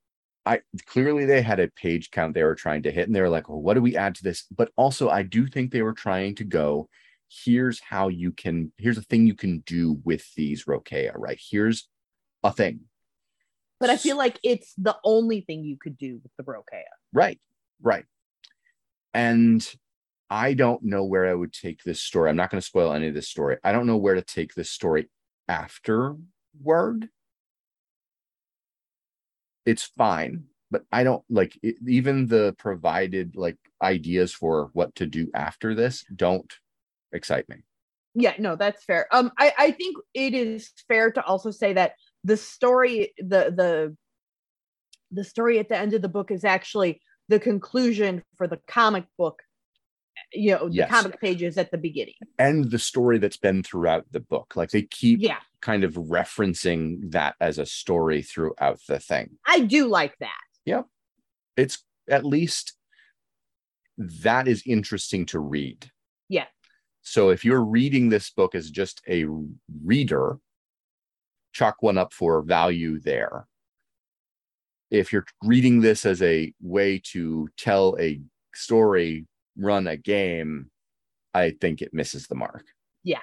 I clearly they had a page count they were trying to hit, and they were like, well, what do we add to this? But also, I do think they were trying to go, here's how you can, here's a thing you can do with these Rokea, right? Here's a thing. but I feel like it's the only thing you could do with the Rokea. Right, right. And I don't know where I would take this story. I'm not going to spoil any of this story. I don't know where to take this story afterward. It's fine, but I don't like it, even the provided like ideas for what to do after this don't excite me. Yeah, no, that's fair. Um, I, I think it is fair to also say that the story, the the the story at the end of the book is actually the conclusion for the comic book. You know, the Yes. comic pages at the beginning. And the story that's been throughout the book, like they keep Yeah, kind of referencing that as a story throughout the thing. I do like that. Yep. It's at least that is interesting to read. Yeah. So if you're reading this book as just a reader, chalk one up for value there. If you're reading this as a way to tell a story, run a game, I think it misses the mark. Yeah.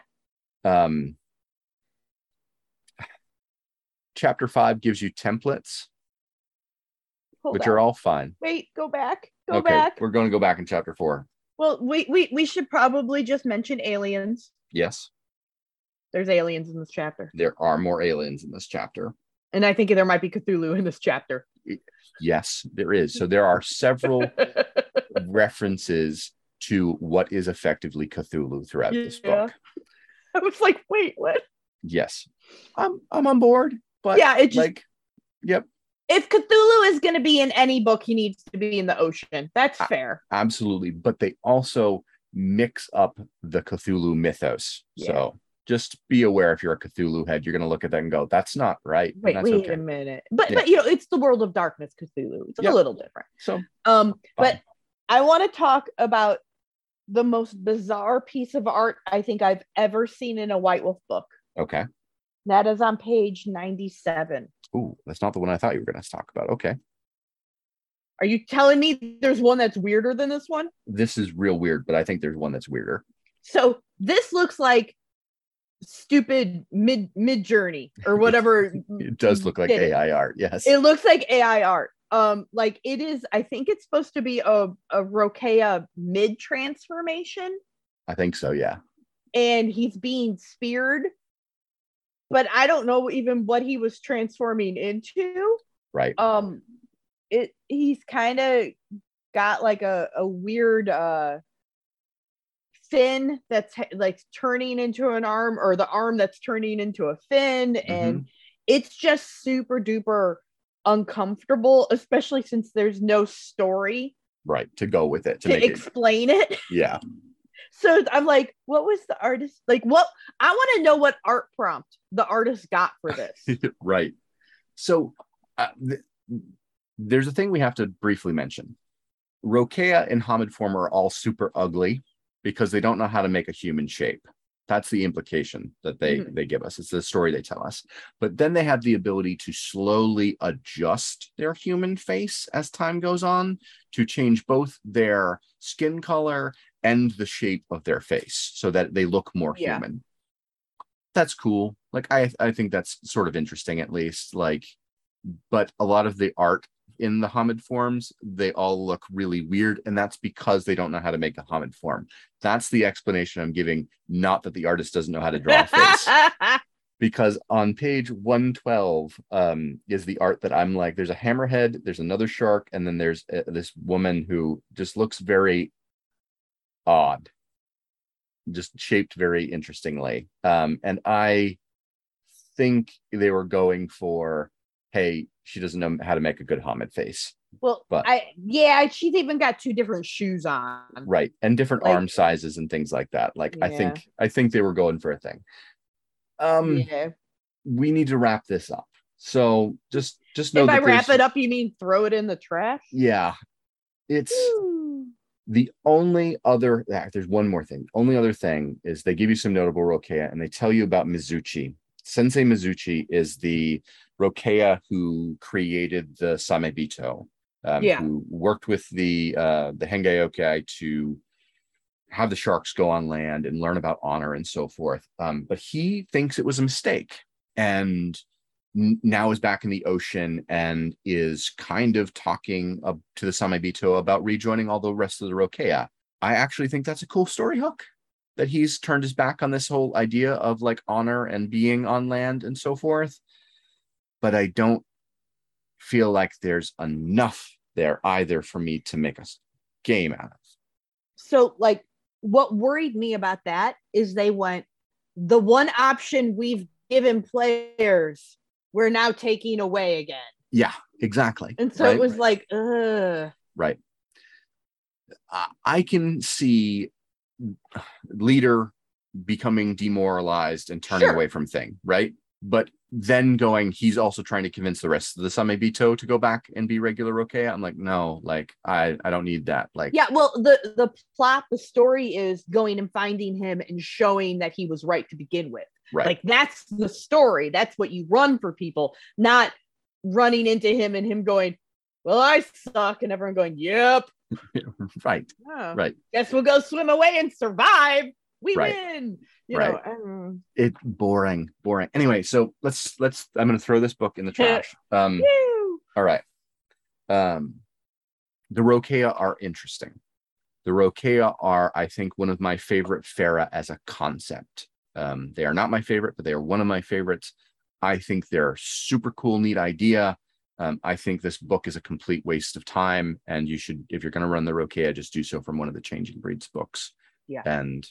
Um chapter 5 gives you templates Hold which on. are all fine. Wait, go back. Go okay, back. we're going to go back in chapter 4. Well, we, we we should probably just mention aliens. Yes. There's aliens in this chapter, there are more aliens in this chapter. and I think there might be Cthulhu in this chapter. Yes, there is. So there are several [laughs] references to what is effectively Cthulhu throughout this book. I was like, wait, what? Yes, I'm I'm on board. But yeah, it just like, yep, if Cthulhu is going to be in any book, he needs to be in the ocean. That's fair. absolutely. But they also mix up the Cthulhu mythos. Yeah. So just be aware if you're a Cthulhu head, you're going to look at that and go, "That's not right." Wait, that's wait okay. a minute. But Yeah. but you know, it's the world of darkness Cthulhu. It's Yeah. a little different. So Um, but I want to talk about the most bizarre piece of art I think I've ever seen in a White Wolf book. okay. That is on page 97. Ooh, that's not the one I thought you were going to talk about. Okay. Are you telling me there's one that's weirder than this one? This is real weird, but I think there's one that's weirder. So this looks like stupid mid Midjourney or whatever. [laughs] It does look like it. AI art. Yes. It looks like AI art. Um, like it is. I think it's supposed to be a a Rokea mid transformation, I think so. Yeah. and he's being speared. But I don't know even what he was transforming into. Right. Um, it he's kind of got like a a weird uh fin that's like turning into an arm or the arm that's turning into a fin and it's just super duper uncomfortable especially since there's no story right. To go with it. To, to make it. explain it Yeah. So i'm like what was the artist like what i want to know what art prompt the artist got for this [laughs] right. So uh, th- there's a thing we have to briefly mention. Rokea and Homid form are all super ugly because they don't know how to make a human shape. That's the implication that they Mhm. they give us. It's the story they tell us. But then they have the ability to slowly adjust their human face as time goes on to change both their skin color and the shape of their face so that they look more Yeah. human. That's cool. Like I I think that's sort of interesting at least. Like, but a lot of the art in the Homid forms, they all look really weird, and that's because they don't know how to make a Homid form. That's the explanation I'm giving, not that the artist doesn't know how to draw a face. [laughs] because on page 112 um, is the art that I'm like, there's a hammerhead, there's another shark, and then there's uh, this woman who just looks very odd, just shaped very interestingly. Um, and I think they were going for, hey, she doesn't know how to make a good Homid face. well But- i yeah she's even got two different shoes on Right. And different Like- arm sizes and things like that. Like I think I think they were going for a thing. Um yeah we need to wrap this up. So just just know if i wrap it up you mean throw it in the trash Yeah. It's Ooh. The only other ah, there's one more thing. Only other thing is they give you some notable Rokea and they tell you about Mizuchi. Sensei Mizuchi is the Rokea who created the Samebito. Um, Yeah. who worked with the uh the Hengeyokai to have the sharks go on land and learn about honor and so forth. Um, but he thinks it was a mistake and now is back in the ocean and is kind of talking uh, to the Samebito about rejoining all the rest of the Rokea. I actually think that's a cool story hook that he's turned his back on this whole idea of like honor and being on land and so forth. But I don't feel like there's enough there either for me to make a game out of. so like what worried me about that is they went the one option we've given players we're now taking away again. Yeah, exactly. and so right? it was like ugh. Right. I- can see leader becoming demoralized and turning Sure. away from thing right? But then going he's also trying to convince the rest of the samebito to go back and be regular rokea i'm like no like i i don't need that. Like yeah well the the plot the story is going and finding him and showing that he was right to begin with right like that's the story that's what you run for people not running into him and him going well i suck and everyone going yep [laughs] right oh, right guess we'll go swim away and survive we Right. win you Right. know um, it boring boring anyway so let's let's i'm gonna throw this book in the trash um. All right. Um, the Rokea are interesting. The Rokea are, I think, one of my favorite Fera as a concept. Um, they are not my favorite, but they are one of my favorites. I think they're a super cool, neat idea. Um, I think this book is a complete waste of time, and you should, if you're going to run the Rokea, just do so from one of the Changing Breeds books. Yeah. and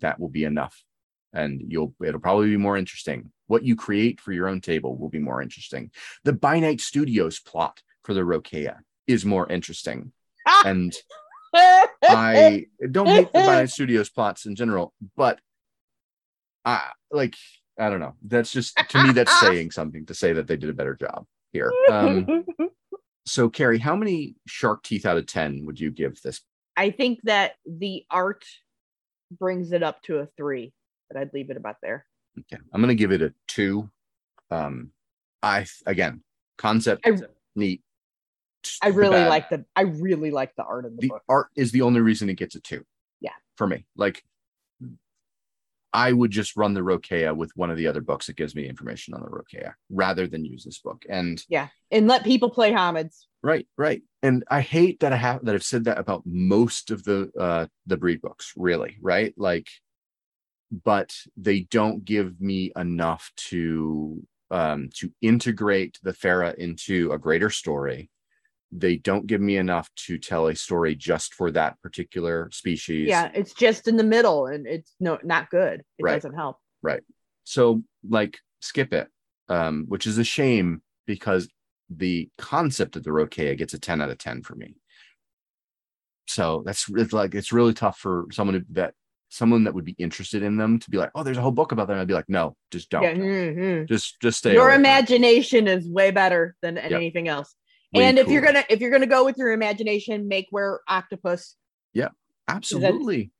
that will be enough. And you'll, it'll probably be more interesting. What you create for your own table will be more interesting. The By Night Studios plot for the Rokea is more interesting, [laughs] and [laughs] I don't hate the By Night Studios plots in general, but I like I don't know. That's just to me that's saying [laughs] something to say that they did a better job here. Um, [laughs] so Carrie, how many shark teeth out of ten would you give this? I think that the art brings it up to a three, but I'd leave it about there. Okay, I'm gonna give it a two. Um, I again concept I- neat. I really bad. like the I really like the art in the, the book. art is the only reason it gets a two. Yeah. For me. Like I would just run the Rokea with one of the other books that gives me information on the Rokea rather than use this book. And Yeah, and let people play Homids. right, right. And I hate that I have that I've said that about most of the uh the breed books, really, right? Like, but they don't give me enough to um to integrate the Fera into a greater story. They don't give me enough to tell a story just for that particular species. Yeah, it's just in the middle, and it's no not good. It Right. doesn't help. Right. So like skip it um which is a shame because the concept of the rokea gets a 10 out of 10 for me so that's it's like it's really tough for someone who, that someone that would be interested in them to be like oh there's a whole book about them i'd be like no just don't Yeah, mhm. just just stay your imagination is way better than anything else. Way and if you're gonna if you're gonna go with your imagination, make wear octopus. Yeah, absolutely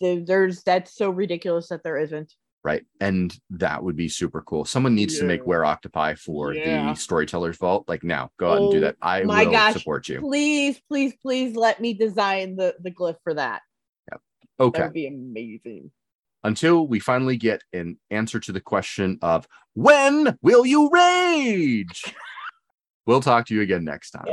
There- There's that's so ridiculous that there isn't. right and that would be super cool someone needs to make Yeah. where octopi for Yeah. the storyteller's vault like now go out and Oh do that i my will gosh, support you Please, please, please let me design the the glyph for that. okay That would be amazing. until we finally get an answer to the question of when will you rage? [laughs] we'll talk to you again next time.